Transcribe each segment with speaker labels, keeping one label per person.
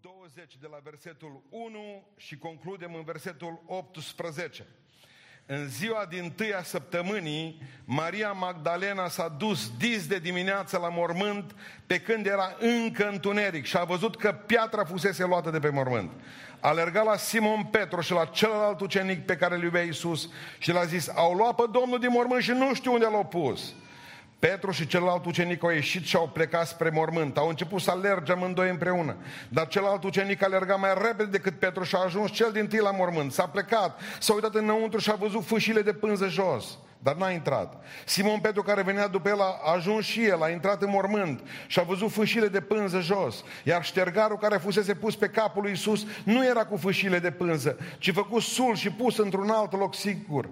Speaker 1: 20 de la versetul 1 și concludem în versetul 18. În ziua din tâia săptămânii, Maria Magdalena s-a dus dis de dimineață la mormânt pe când era încă întuneric și a văzut că piatra fusese luată de pe mormânt. Alerga la Simon Petru și la celălalt ucenic pe care îl iubea Iisus și l-a zis, au luat pe Domnul din mormânt și nu știu unde l-au pus. Petru și celălalt ucenic au ieșit și au plecat spre mormânt. Au început să alerge amândoi împreună. Dar celălalt ucenic alerga mai repede decât Petru și a ajuns cel din tâi la mormânt. S-a plecat, s-a uitat înăuntru și a văzut fâșile de pânză jos dar n-a intrat. Simon Petru, care venea după el, a ajuns și el, a intrat în mormânt și a văzut fâșile de pânză jos. Iar ștergarul care fusese pus pe capul lui Isus nu era cu fâșile de pânză, ci făcut sul și pus într-un alt loc sigur.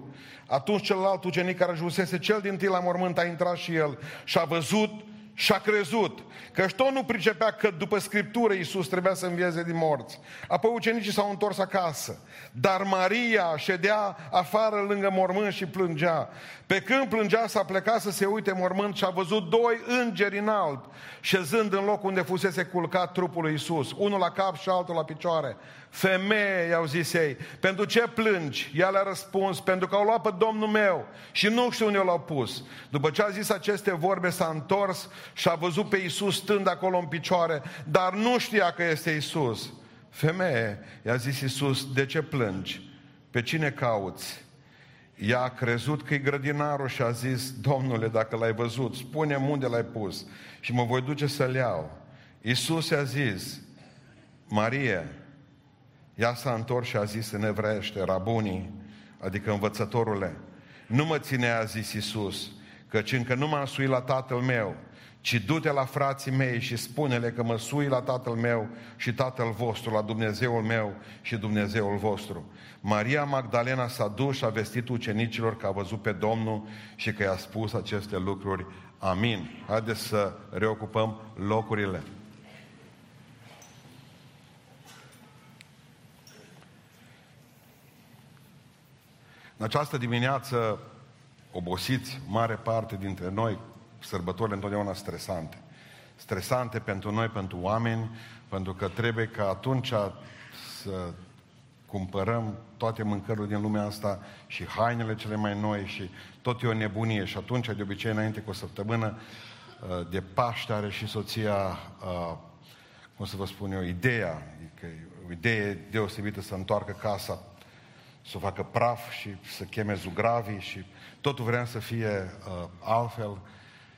Speaker 1: Atunci celălalt ucenic care ajunsese cel din tâi la mormânt a intrat și el și a văzut și a crezut că tot nu pricepea că după Scriptură Iisus trebuia să învieze din morți. Apoi ucenicii s-au întors acasă. Dar Maria ședea afară lângă mormânt și plângea. Pe când plângea s-a plecat să se uite mormânt și a văzut doi îngeri înalt, șezând în loc unde fusese culcat trupul lui Iisus, unul la cap și altul la picioare. Femeie, i-au zis ei, pentru ce plângi? Ea le-a răspuns, pentru că au luat pe Domnul meu și nu știu unde l-au pus. După ce a zis aceste vorbe, s-a întors și a văzut pe Iisus stând acolo în picioare, dar nu știa că este Iisus. Femeie, i-a zis Iisus, de ce plângi? Pe cine cauți? Ea a crezut că e grădinarul și a zis, Domnule, dacă l-ai văzut, spune-mi unde l-ai pus și mă voi duce să-l iau. Iisus i-a zis, Marie, ea s-a întors și a zis în evreiește, rabunii, adică învățătorule, nu mă ține, a zis Iisus, căci încă nu m-am suit la tatăl meu, ci du-te la frații mei și spune-le că mă sui la tatăl meu și tatăl vostru, la Dumnezeul meu și Dumnezeul vostru. Maria Magdalena s-a dus și a vestit ucenicilor că a văzut pe Domnul și că i-a spus aceste lucruri. Amin. Haideți să reocupăm locurile. În această dimineață, obosiți, mare parte dintre noi, sărbătorile întotdeauna stresante. Stresante pentru noi, pentru oameni, pentru că trebuie ca atunci să cumpărăm toate mâncărurile din lumea asta și hainele cele mai noi și tot e o nebunie. Și atunci, de obicei, înainte cu o săptămână uh, de Paște are și soția, uh, cum să vă spun eu, ideea, că e o idee deosebită să întoarcă casa să o facă praf și să cheme zugravii și totul vrea să fie uh, altfel.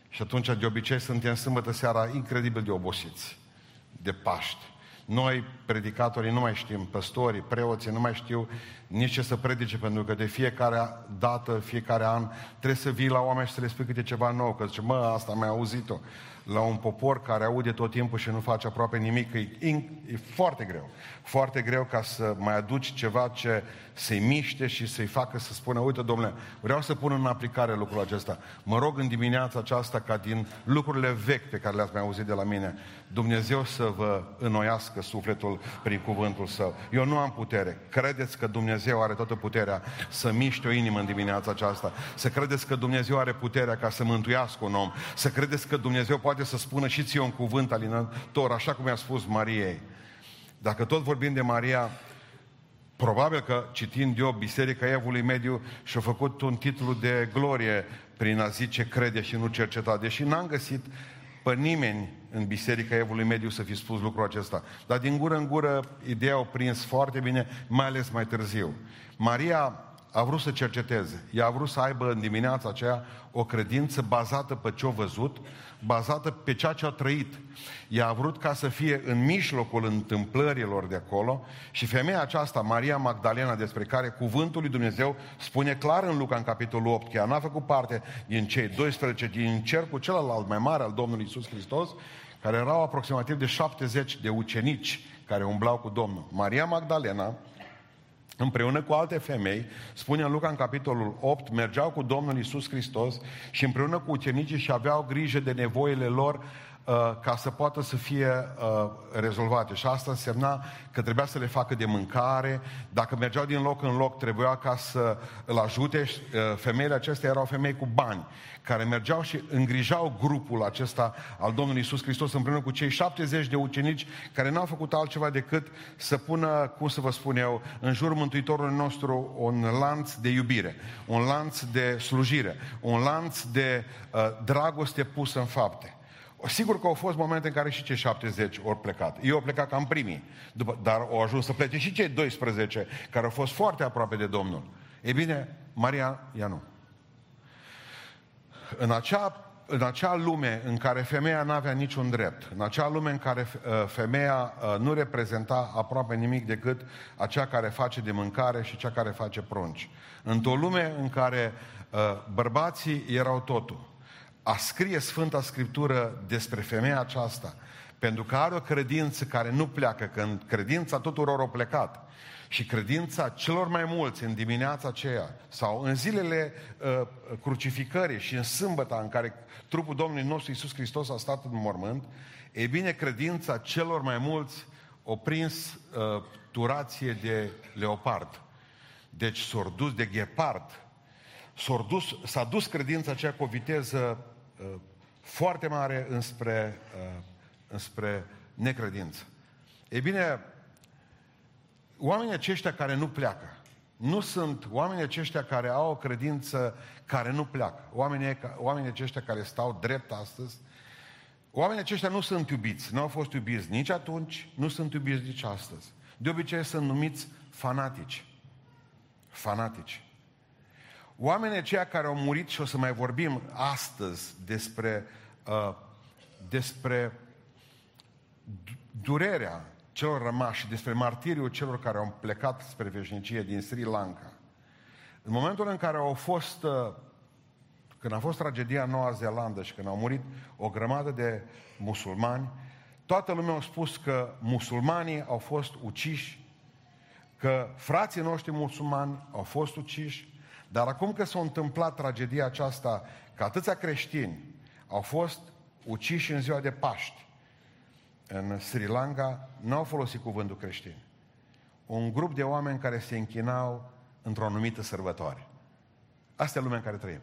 Speaker 1: Și atunci, de obicei, suntem sâmbătă seara incredibil de obosiți de Paști. Noi, predicatorii, nu mai știm, păstorii, preoții, nu mai știu nici ce să predice, pentru că de fiecare dată, fiecare an, trebuie să vii la oameni și să le spui câte ceva nou, că zice, mă, asta mai auzit-o. La un popor care aude tot timpul și nu face aproape nimic, e, e foarte greu. Foarte greu ca să mai aduci ceva ce să-i miște și să-i facă să spună, uite, domnule, vreau să pun în aplicare lucrul acesta. Mă rog în dimineața aceasta ca din lucrurile vechi pe care le-ați mai auzit de la mine, Dumnezeu să vă înnoiască sufletul prin cuvântul Său. Eu nu am putere. Credeți că Dumnezeu are toată puterea să miște o inimă în dimineața aceasta. Să credeți că Dumnezeu are puterea ca să mântuiască un om. Să credeți că Dumnezeu poate să spună și ție un cuvânt alinător, așa cum i-a spus Mariei. Dacă tot vorbim de Maria, probabil că citind eu Biserica Evului Mediu și-a făcut un titlu de glorie prin a zice crede și nu cerceta, deși n-am găsit pe nimeni în Biserica Evului Mediu să fi spus lucrul acesta. Dar din gură în gură ideea au prins foarte bine, mai ales mai târziu. Maria a vrut să cerceteze. Ea a vrut să aibă în dimineața aceea o credință bazată pe ce a văzut, bazată pe ceea ce a trăit. Ea a vrut ca să fie în mijlocul întâmplărilor de acolo și femeia aceasta, Maria Magdalena, despre care cuvântul lui Dumnezeu spune clar în Luca, în capitolul 8, că ea n-a făcut parte din cei 12, din cercul celălalt mai mare al Domnului Isus Hristos, care erau aproximativ de 70 de ucenici care umblau cu Domnul. Maria Magdalena, împreună cu alte femei, spune în Luca în capitolul 8, mergeau cu Domnul Isus Hristos și împreună cu ucenicii și aveau grijă de nevoile lor ca să poată să fie uh, rezolvate. Și asta însemna că trebuia să le facă de mâncare, dacă mergeau din loc în loc, trebuia ca să îl ajute. Uh, femeile acestea erau femei cu bani, care mergeau și îngrijau grupul acesta al Domnului Isus Hristos împreună cu cei 70 de ucenici care n-au făcut altceva decât să pună, cum să vă spun eu, în jurul Mântuitorului nostru un lanț de iubire, un lanț de slujire, un lanț de uh, dragoste pus în fapte. Sigur că au fost momente în care și cei 70 ori plecat. Eu au plecat cam primii, după, dar au ajuns să plece și cei 12 care au fost foarte aproape de Domnul. E bine, Maria, ea nu. În acea, în acea lume în care femeia nu avea niciun drept, în acea lume în care uh, femeia uh, nu reprezenta aproape nimic decât acea care face de mâncare și cea care face prunci. Într-o lume în care uh, bărbații erau totul, a scrie Sfânta Scriptură despre femeia aceasta, pentru că are o credință care nu pleacă, când credința tuturor a plecat. Și credința celor mai mulți în dimineața aceea sau în zilele uh, crucificării și în sâmbăta în care trupul Domnului nostru Iisus Hristos a stat în mormânt, e bine, credința celor mai mulți o prins uh, turație de leopard. Deci s-a dus de ghepard. S-a dus, s-a dus credința aceea cu o viteză uh, foarte mare înspre, uh, înspre necredință. E bine, oamenii aceștia care nu pleacă, nu sunt oamenii aceștia care au o credință care nu pleacă. Oamenii, oamenii aceștia care stau drept astăzi, oamenii aceștia nu sunt iubiți. Nu au fost iubiți nici atunci, nu sunt iubiți nici astăzi. De obicei sunt numiți fanatici. Fanatici. Oamenii aceia care au murit și o să mai vorbim astăzi despre, uh, despre durerea celor rămași, despre martiriul celor care au plecat spre veșnicie din Sri Lanka. În momentul în care au fost, uh, când a fost tragedia în Noua Zeelandă și când au murit o grămadă de musulmani, toată lumea a spus că musulmanii au fost uciși, că frații noștri musulmani au fost uciși, dar acum că s-a întâmplat tragedia aceasta, că atâția creștini au fost uciși în ziua de Paști, în Sri Lanka, nu au folosit cuvântul creștin. Un grup de oameni care se închinau într-o anumită sărbătoare. Asta e lumea în care trăim.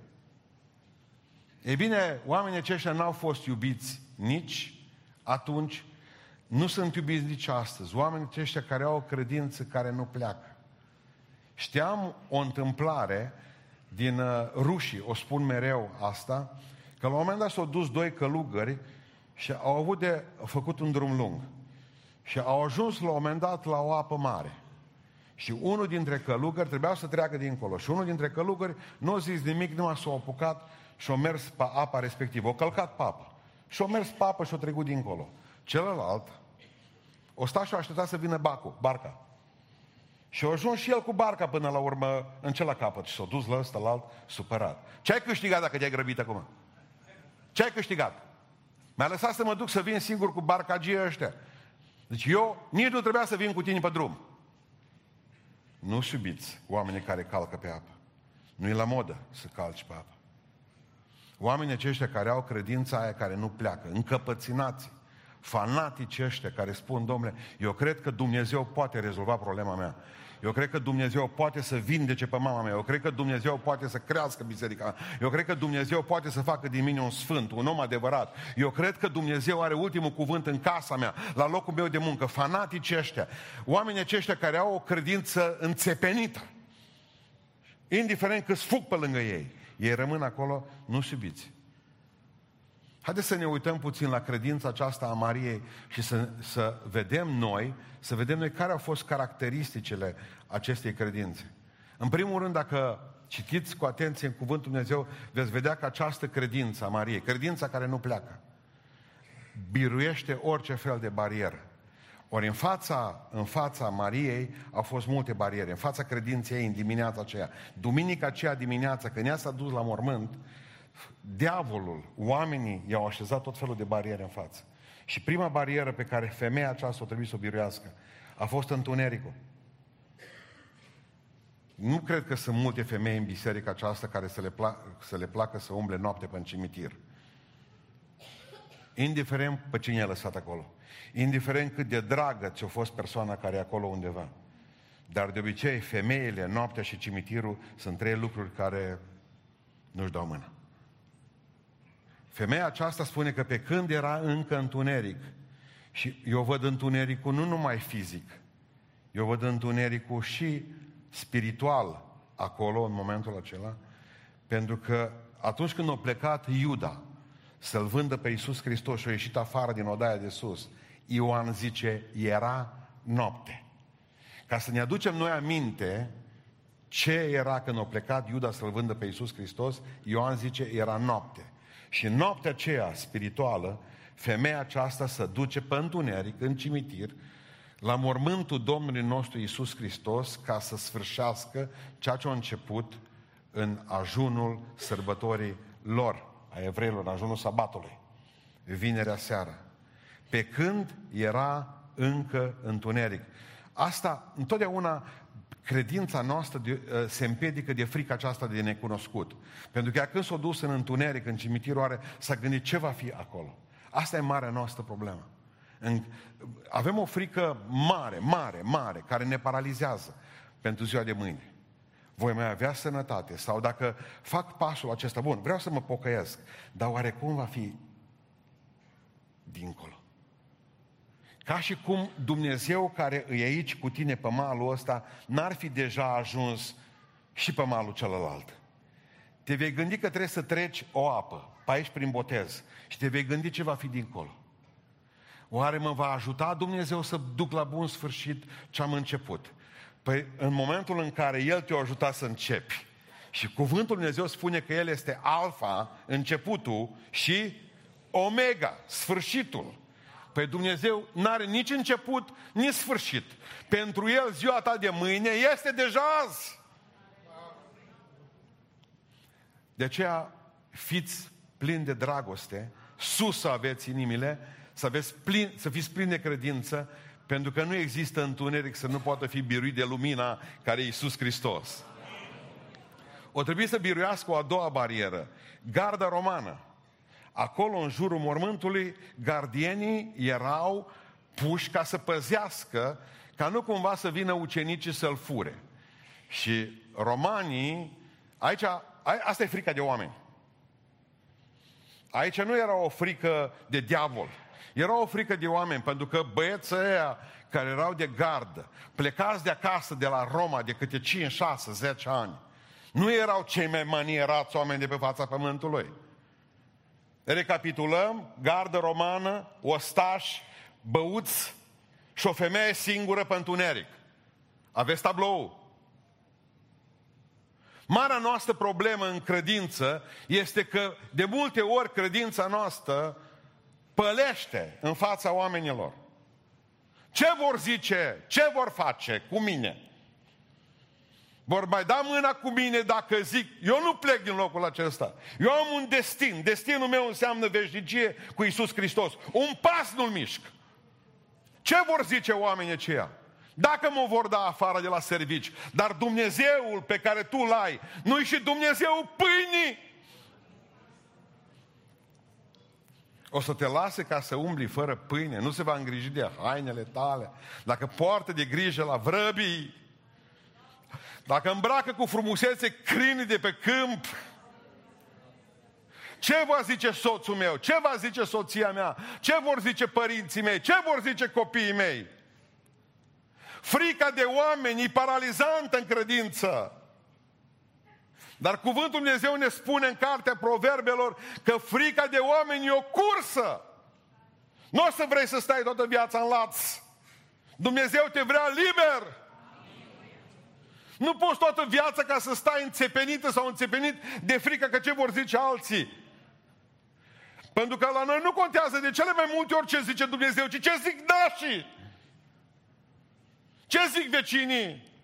Speaker 1: Ei bine, oamenii aceștia n-au fost iubiți nici atunci, nu sunt iubiți nici astăzi. Oamenii aceștia care au o credință care nu pleacă. Știam o întâmplare din uh, rușii, o spun mereu asta, că la un moment dat s-au dus doi călugări și au avut de făcut un drum lung. Și au ajuns la un moment dat la o apă mare. Și unul dintre călugări trebuia să treacă dincolo. Și unul dintre călugări nu a zis nimic, numai s-a apucat și a mers pe apa respectivă. O călcat pe apă. Și a mers pe apă și a trecut dincolo. Celălalt o sta și a așteptat să vină bacul, barca. Și a ajuns și el cu barca până la urmă în celălalt capăt și s-a dus la ăsta la alt supărat. Ce ai câștigat dacă te-ai grăbit acum? Ce ai câștigat? Mi-a lăsat să mă duc să vin singur cu barcagii ăștia. Deci eu nici nu trebuia să vin cu tine pe drum. Nu iubiți oamenii care calcă pe apă. Nu e la modă să calci pe apă. Oamenii aceștia care au credința aia care nu pleacă, încăpăținați, fanatici ăștia care spun, domnule, eu cred că Dumnezeu poate rezolva problema mea. Eu cred că Dumnezeu poate să vindece pe mama mea. Eu cred că Dumnezeu poate să crească biserica. Eu cred că Dumnezeu poate să facă din mine un sfânt, un om adevărat. Eu cred că Dumnezeu are ultimul cuvânt în casa mea, la locul meu de muncă. Fanatici ăștia, oamenii aceștia care au o credință înțepenită, indiferent că fug pe lângă ei, ei rămân acolo, nu iubiți. Haideți să ne uităm puțin la credința aceasta a Mariei și să, să vedem noi, să vedem noi care au fost caracteristicile acestei credințe. În primul rând, dacă citiți cu atenție în Cuvântul Dumnezeu, veți vedea că această credință a Mariei, credința care nu pleacă, biruiește orice fel de barieră. Ori în fața, în fața Mariei au fost multe bariere, în fața credinței ei în dimineața aceea. Duminica aceea dimineața, când ea s-a dus la mormânt, diavolul, oamenii i-au așezat tot felul de bariere în față. Și prima barieră pe care femeia aceasta o trebuie să o biruiască a fost întunericul. Nu cred că sunt multe femei în biserica aceasta care să le, plac, să le placă să umble noapte pe cimitir. Indiferent pe cine a lăsat acolo. Indiferent cât de dragă ți-a fost persoana care e acolo undeva. Dar de obicei, femeile, noaptea și cimitirul sunt trei lucruri care nu-și dau mână. Femeia aceasta spune că pe când era încă întuneric, și eu văd întunericul nu numai fizic, eu văd întunericul și spiritual acolo, în momentul acela, pentru că atunci când a plecat Iuda să-L vândă pe Iisus Hristos și a ieșit afară din odaia de sus, Ioan zice, era noapte. Ca să ne aducem noi aminte ce era când a plecat Iuda să-L vândă pe Iisus Hristos, Ioan zice, era noapte. Și în noaptea aceea spirituală, femeia aceasta se duce pe întuneric, în cimitir, la mormântul Domnului nostru Iisus Hristos ca să sfârșească ceea ce a început în ajunul sărbătorii lor, a evreilor, în ajunul sabatului, vinerea seara. Pe când era încă întuneric. Asta, întotdeauna, credința noastră de, uh, se împiedică de frica aceasta de necunoscut. Pentru că când s-a dus în întuneric, în cimitirul are, s-a gândit ce va fi acolo. Asta e marea noastră problemă. În, avem o frică mare, mare, mare, care ne paralizează pentru ziua de mâine. Voi mai avea sănătate sau dacă fac pasul acesta, bun, vreau să mă pocăiesc, dar oare cum va fi dincolo? Ca și cum Dumnezeu care e aici cu tine pe malul ăsta n-ar fi deja ajuns și pe malul celălalt. Te vei gândi că trebuie să treci o apă, pe aici prin botez, și te vei gândi ce va fi dincolo. Oare mă va ajuta Dumnezeu să duc la bun sfârșit ce am început? Păi în momentul în care El te-a ajutat să începi, și cuvântul Dumnezeu spune că El este alfa, începutul, și omega, sfârșitul. Păi Dumnezeu nu are nici început, nici sfârșit. Pentru El ziua ta de mâine este deja azi. De aceea fiți plini de dragoste, sus să aveți inimile, să, aveți plin, să fiți plini de credință, pentru că nu există întuneric să nu poată fi biruit de lumina care e Iisus Hristos. O trebuie să biruiască o a doua barieră, garda romană. Acolo, în jurul mormântului, gardienii erau puși ca să păzească, ca nu cumva să vină ucenicii să-l fure. Și romanii, aici, asta e frica de oameni. Aici nu era o frică de diavol. Era o frică de oameni, pentru că băieții ăia care erau de gardă, plecați de acasă de la Roma de câte 5, 6, 10 ani, nu erau cei mai manierați oameni de pe fața pământului. Recapitulăm, gardă romană, ostași, băuți și o femeie singură pe întuneric. Aveți tablou. Marea noastră problemă în credință este că de multe ori credința noastră pălește în fața oamenilor. Ce vor zice? Ce vor face cu mine? Vor mai da mâna cu mine dacă zic, eu nu plec din locul acesta. Eu am un destin. Destinul meu înseamnă veșnicie cu Isus Hristos. Un pas nu-l mișc. Ce vor zice oamenii aceia? Dacă mă vor da afară de la servici, dar Dumnezeul pe care tu l ai, nu-i și Dumnezeul pâinii? O să te lase ca să umbli fără pâine, nu se va îngriji de hainele tale. Dacă poartă de grijă la vrăbii, dacă îmbracă cu frumusețe crini de pe câmp, ce va zice soțul meu? Ce va zice soția mea? Ce vor zice părinții mei? Ce vor zice copiii mei? Frica de oameni e paralizantă în credință. Dar cuvântul Dumnezeu ne spune în cartea proverbelor că frica de oameni e o cursă. Nu o să vrei să stai toată viața în laț. Dumnezeu te vrea liber. Nu poți toată viața ca să stai înțepenită sau înțepenit de frică că ce vor zice alții. Pentru că la noi nu contează de cele mai multe ori ce zice Dumnezeu, ci ce zic nașii. Ce zic vecinii?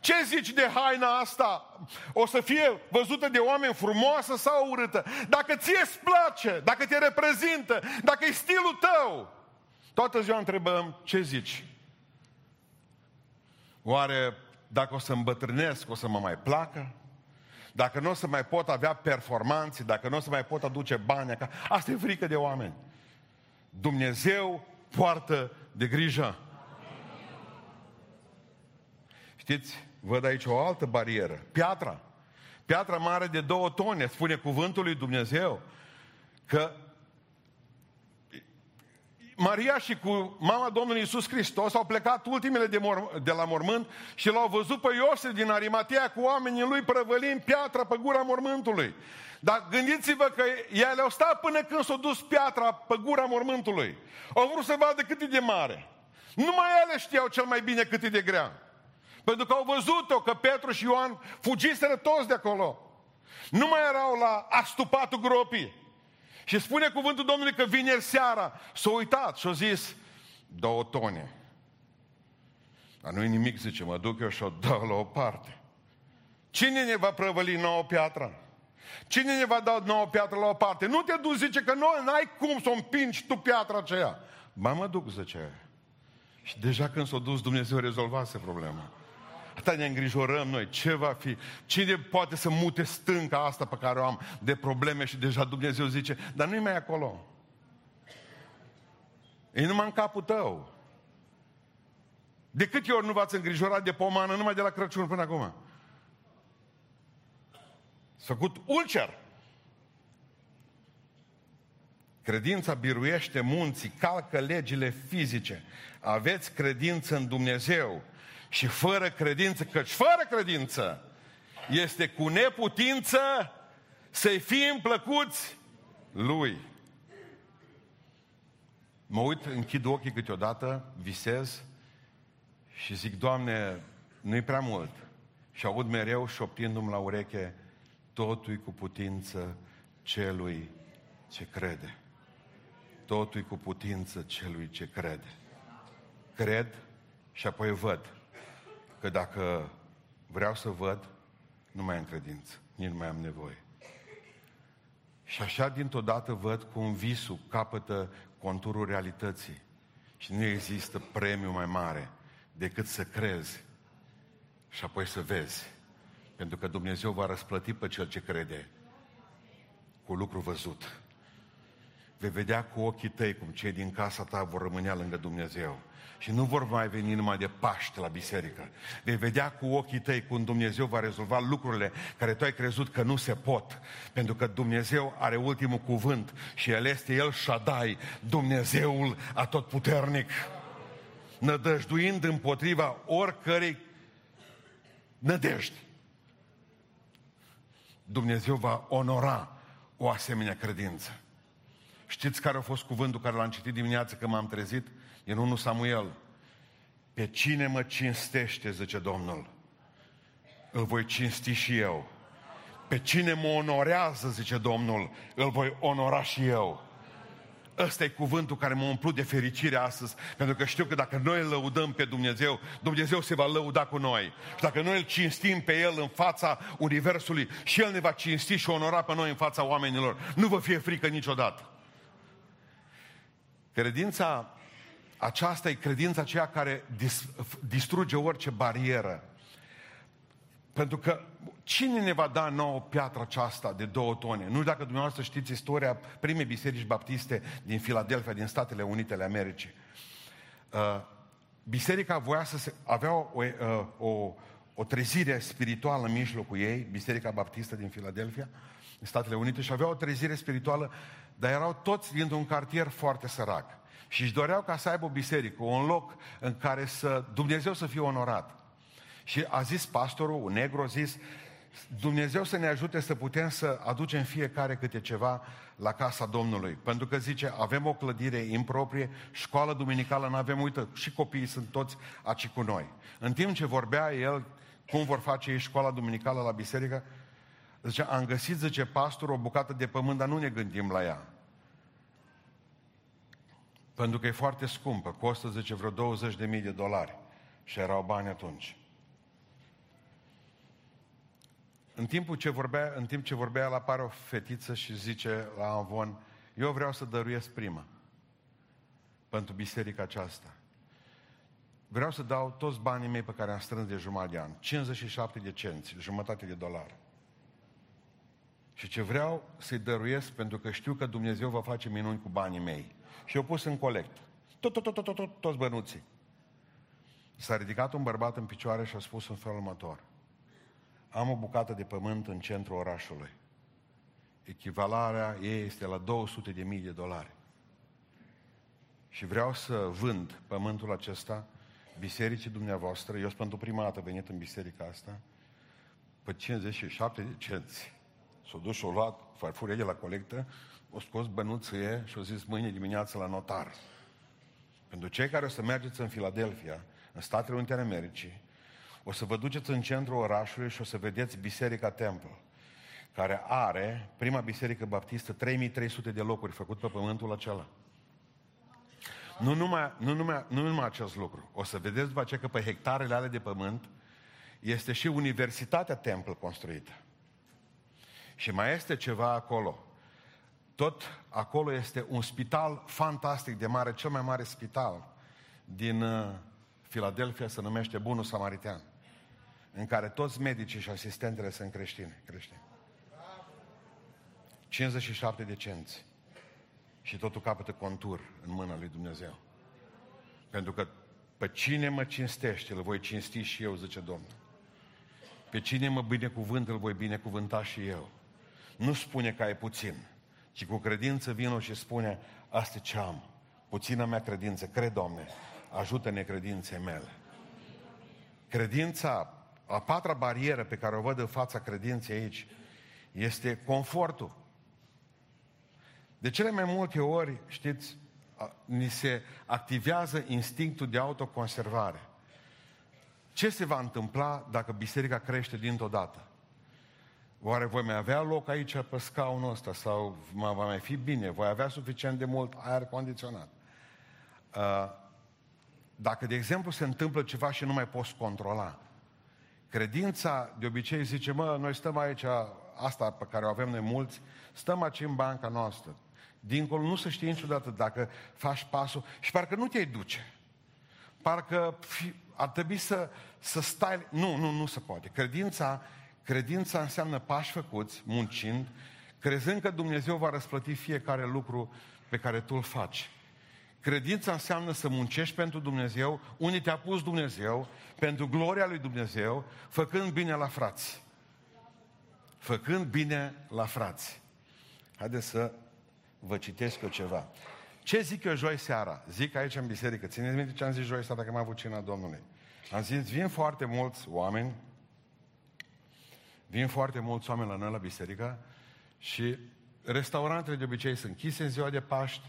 Speaker 1: Ce zici de haina asta? O să fie văzută de oameni frumoasă sau urâtă? Dacă ție îți place, dacă te reprezintă, dacă e stilul tău, toată ziua întrebăm ce zici. Oare dacă o să îmbătrânesc, o să mă mai placă? dacă nu o să mai pot avea performanțe, dacă nu o să mai pot aduce bani acasă, asta e frică de oameni. Dumnezeu poartă de grijă. Știți, văd aici o altă barieră. Piatra. Piatra mare de două tone, spune cuvântul lui Dumnezeu, că Maria și cu mama Domnului Isus Hristos au plecat ultimele de, mor- de la mormânt și l-au văzut pe Iosef din Arimatea cu oamenii lui prăvălind piatra pe gura mormântului. Dar gândiți-vă că ele au stat până când s-a dus piatra pe gura mormântului. Au vrut să vadă cât e de mare. Numai ele știau cel mai bine cât e de grea. Pentru că au văzut-o că Petru și Ioan fugiseră toți de acolo. Nu mai erau la astupatul gropii. Și spune cuvântul Domnului că vineri seara s-a uitat și a zis două tone. Dar nu-i nimic, zice, mă duc eu și o dau la o parte. Cine ne va prăvăli nouă piatră? Cine ne va da nouă piatră la o parte? Nu te duci, zice, că nu ai cum să o împingi tu piatra aceea. Ba mă duc, zice. Și deja când s-a dus, Dumnezeu rezolvase problema. Atât ne îngrijorăm noi. Ce va fi? Cine poate să mute stânca asta pe care o am de probleme și deja Dumnezeu zice, dar nu-i mai acolo. E numai în capul tău. De câte ori nu v-ați îngrijorat de pomană numai de la Crăciun până acum? S-a făcut ulcer. Credința biruiește munții, calcă legile fizice. Aveți credință în Dumnezeu și fără credință, căci fără credință este cu neputință să-i fim plăcuți lui. Mă uit, închid ochii câteodată, visez și zic, Doamne, nu-i prea mult. Și aud mereu șoptindu-mi la ureche, totul cu putință celui ce crede. Totul cu putință celui ce crede. Cred și apoi văd că dacă vreau să văd, nu mai am credință, nici nu mai am nevoie. Și așa dintr-o dată văd cum visul capătă conturul realității. Și nu există premiu mai mare decât să crezi și apoi să vezi. Pentru că Dumnezeu va răsplăti pe cel ce crede cu lucru văzut. Vei vedea cu ochii tăi cum cei din casa ta vor rămânea lângă Dumnezeu. Și nu vor mai veni numai de Paște la biserică. Vei vedea cu ochii tăi cum Dumnezeu va rezolva lucrurile care tu ai crezut că nu se pot. Pentru că Dumnezeu are ultimul cuvânt și El este El Shaddai, Dumnezeul atotputernic. Nădăjduind împotriva oricărei nădejdi. Dumnezeu va onora o asemenea credință. Știți care a fost cuvântul care l-am citit dimineață când m-am trezit? În 1 Samuel. Pe cine mă cinstește, zice Domnul, îl voi cinsti și eu. Pe cine mă onorează, zice Domnul, îl voi onora și eu. Ăsta e cuvântul care mă umplut de fericire astăzi, pentru că știu că dacă noi îl lăudăm pe Dumnezeu, Dumnezeu se va lăuda cu noi. Și dacă noi îl cinstim pe El în fața Universului, și El ne va cinsti și onora pe noi în fața oamenilor. Nu vă fie frică niciodată. Credința aceasta e credința aceea care dis, distruge orice barieră. Pentru că cine ne va da nouă piatra aceasta de două tone? Nu știu dacă dumneavoastră știți istoria primei biserici baptiste din Filadelfia, din Statele Unite ale Americii. Uh, biserica voia să se, avea o, uh, o, o trezire spirituală în mijlocul ei, Biserica Baptistă din Filadelfia, în Statele Unite, și avea o trezire spirituală, dar erau toți dintr-un cartier foarte sărac. Și își doreau ca să aibă o biserică, un loc în care să Dumnezeu să fie onorat. Și a zis pastorul, un negru, a zis, Dumnezeu să ne ajute să putem să aducem fiecare câte ceva la casa Domnului. Pentru că zice, avem o clădire improprie, școală duminicală nu avem, uită, și copiii sunt toți aici cu noi. În timp ce vorbea el, cum vor face ei școala duminicală la biserică, zice, am găsit, zice, pastor, o bucată de pământ, dar nu ne gândim la ea. Pentru că e foarte scumpă, costă, zice, vreo 20.000 de dolari. Și erau bani atunci. În timpul ce vorbea, în timp ce vorbea, la apare o fetiță și zice la Avon, eu vreau să dăruiesc prima pentru biserica aceasta. Vreau să dau toți banii mei pe care am strâns de jumătate de an. 57 de cenți, jumătate de dolari. Și ce vreau să-i dăruiesc, pentru că știu că Dumnezeu va face minuni cu banii mei. Și eu pus în colect. Tot, tot, tot, tot, tot, tot toți bănuții. S-a ridicat un bărbat în picioare și a spus în felul următor. Am o bucată de pământ în centrul orașului. Echivalarea ei este la 200 de mii de dolari. Și vreau să vând pământul acesta bisericii dumneavoastră. Eu sunt pentru prima dată venit în biserica asta pe 57 de cenți. S-a dus și a luat farfuria de la colectă, o scos bănuție și a zis mâine dimineață la notar. Pentru cei care o să mergeți în Filadelfia, în Statele Unite ale Americii, o să vă duceți în centrul orașului și o să vedeți Biserica Temple, care are, prima biserică baptistă, 3300 de locuri făcut pe pământul acela. Nu numai, nu, numai, nu numai acest lucru. O să vedeți după aceea că pe hectarele ale de pământ este și Universitatea Temple construită. Și mai este ceva acolo. Tot acolo este un spital fantastic de mare, cel mai mare spital din uh, Filadelfia se numește Bunul Samaritean, în care toți medicii și asistentele sunt creștini. creștini. 57 de cenți. Și totul capătă contur în mâna lui Dumnezeu. Pentru că pe cine mă cinstește, îl voi cinsti și eu, zice Domnul. Pe cine mă binecuvânt, îl voi binecuvânta și eu. Nu spune că ai puțin, ci cu credință vină și spune, asta ce am, puțină mea credință, cred, Doamne, ajută-ne credinței mele. Credința, a patra barieră pe care o văd în fața credinței aici, este confortul. De cele mai multe ori, știți, ni se activează instinctul de autoconservare. Ce se va întâmpla dacă biserica crește dintr-o dată? Oare voi mai avea loc aici pe scaunul ăsta sau va mai fi bine? Voi avea suficient de mult aer condiționat? Dacă, de exemplu, se întâmplă ceva și nu mai poți controla, credința de obicei zice, mă, noi stăm aici, asta pe care o avem noi mulți, stăm aici în banca noastră. Dincolo nu se știe niciodată dacă faci pasul și parcă nu te-ai duce. Parcă ar trebui să, să stai... Nu, nu, nu se poate. Credința, credința înseamnă pași făcuți, muncind, crezând că Dumnezeu va răsplăti fiecare lucru pe care tu îl faci. Credința înseamnă să muncești pentru Dumnezeu, unde te-a pus Dumnezeu, pentru gloria lui Dumnezeu, făcând bine la frați. Făcând bine la frați. Haideți să vă citesc eu ceva. Ce zic eu joi seara? Zic aici în biserică. Țineți minte ce am zis joi seara dacă am avut cina Domnului. Am zis, vin foarte mulți oameni, vin foarte mulți oameni la noi la biserică și restaurantele de obicei sunt închise în ziua de Paști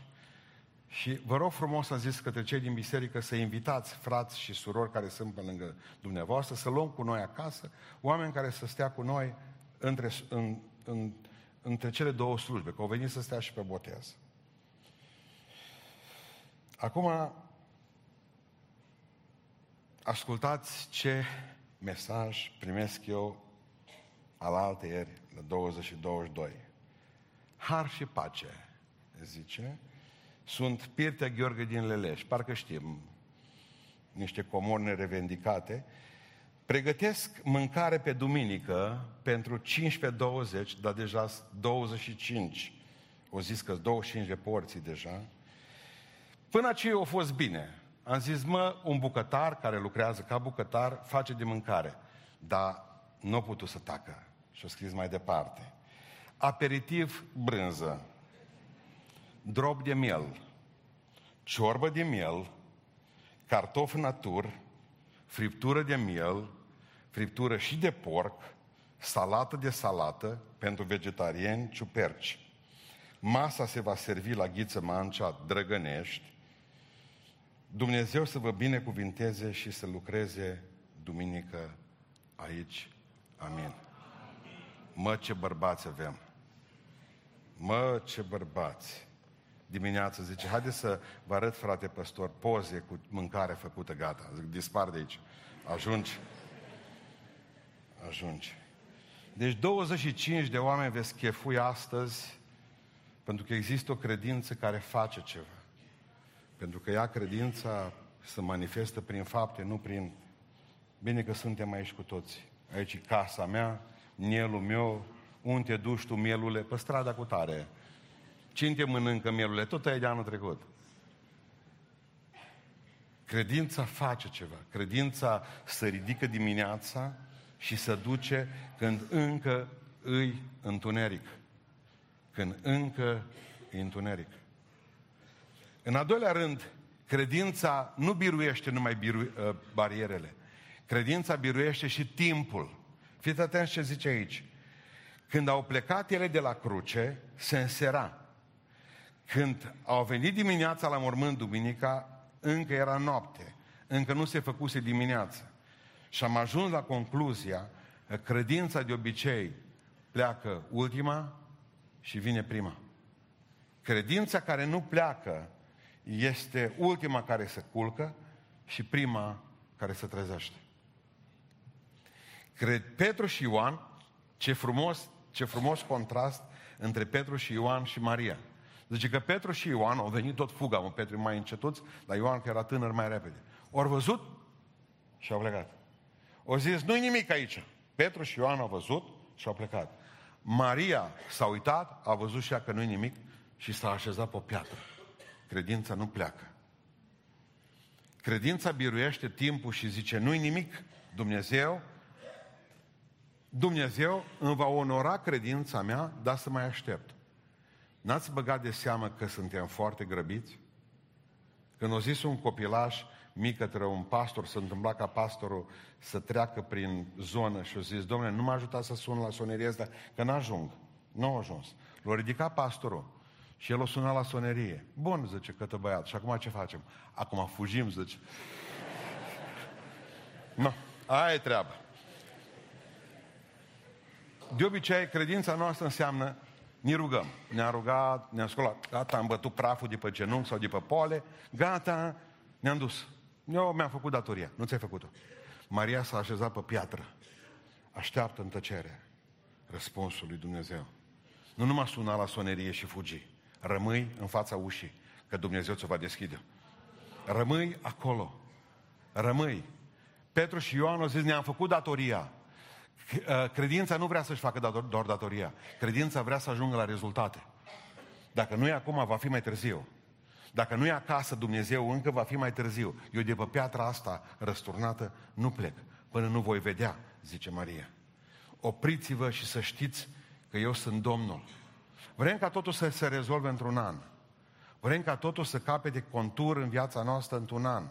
Speaker 1: și vă rog frumos să zis către cei din biserică să invitați frați și surori care sunt pe lângă dumneavoastră, să luăm cu noi acasă oameni care să stea cu noi între, în, în, între cele două slujbe, că au venit să stea și pe botez. Acum, ascultați ce mesaj primesc eu al alte ieri, la 20 și 22. Har și pace, zice, sunt Pirtea Gheorghe din Leleș, parcă știm, niște comori nerevendicate, pregătesc mâncare pe duminică pentru 15-20, dar deja 25. O zis că 25 de porții deja. Până aceea a fost bine. Am zis, mă, un bucătar care lucrează ca bucătar face de mâncare. Dar nu a putut să tacă. Și-o scris mai departe. Aperitiv brânză drop de miel, ciorbă de miel, cartof natur, friptură de miel, friptură și de porc, salată de salată pentru vegetariani, ciuperci. Masa se va servi la ghiță mancea drăgănești. Dumnezeu să vă binecuvinteze și să lucreze duminică aici. Amin. Mă, ce bărbați avem! Mă, ce bărbați! dimineață, zice, haide să vă arăt, frate păstor, poze cu mâncare făcută, gata. Zic, dispar de aici. Ajungi. Ajungi. Deci 25 de oameni veți chefui astăzi pentru că există o credință care face ceva. Pentru că ea credința se manifestă prin fapte, nu prin... Bine că suntem aici cu toți. Aici e casa mea, mielul meu, unde te duci tu, mielule, pe strada cu tare. Cine te mănâncă mielule? Tot ai de anul trecut. Credința face ceva. Credința se ridică dimineața și se duce când încă îi întuneric. Când încă e întuneric. În al doilea rând, credința nu biruiește numai biru, uh, barierele. Credința biruiește și timpul. Fiți atenți ce zice aici. Când au plecat ele de la cruce, se însera. Când au venit dimineața la mormânt duminica, încă era noapte. Încă nu se făcuse dimineața. Și am ajuns la concluzia că credința de obicei pleacă ultima și vine prima. Credința care nu pleacă este ultima care se culcă și prima care se trezește. Cred Petru și Ioan, ce frumos, ce frumos contrast între Petru și Ioan și Maria. Zice că Petru și Ioan au venit tot fuga, mă, Petru mai încetuți, dar Ioan, că era tânăr, mai repede. Au văzut și au plecat. Au zis, nu-i nimic aici. Petru și Ioan au văzut și au plecat. Maria s-a uitat, a văzut și ea că nu-i nimic și s-a așezat pe o piatră. Credința nu pleacă. Credința biruiește timpul și zice, nu-i nimic, Dumnezeu, Dumnezeu îmi va onora credința mea, dar să mai aștept. N-ați băgat de seamă că suntem foarte grăbiți? Când o zis un copilaș mic către un pastor, s-a întâmplat ca pastorul să treacă prin zonă și o zis, domnule, nu m-a ajutat să sun la sonerie asta, că n-ajung. Nu a ajuns. L-a ridicat pastorul și el o suna la sonerie. Bun, zice cătă băiat. Și acum ce facem? Acum fugim, zice. Nu, aia e treaba. De obicei, credința noastră înseamnă ne rugăm. Ne-a rugat, ne-a scolat, gata, am bătut praful de pe genunchi sau de pe pole, gata, ne-am dus. Eu mi-am făcut datoria, nu ți-ai făcut-o. Maria s-a așezat pe piatră. Așteaptă în tăcere răspunsul lui Dumnezeu. Nu numai suna la sonerie și fugi. Rămâi în fața ușii, că Dumnezeu ți-o va deschide. Rămâi acolo. Rămâi. Petru și Ioan au zis, ne-am făcut datoria. Uh, credința nu vrea să-și facă doar datoria. Credința vrea să ajungă la rezultate. Dacă nu e acum, va fi mai târziu. Dacă nu e acasă Dumnezeu, încă va fi mai târziu. Eu de pe piatra asta răsturnată nu plec, până nu voi vedea, zice Maria. Opriți-vă și să știți că eu sunt Domnul. Vrem ca totul să se rezolve într-un an. Vrem ca totul să capete contur în viața noastră într-un an,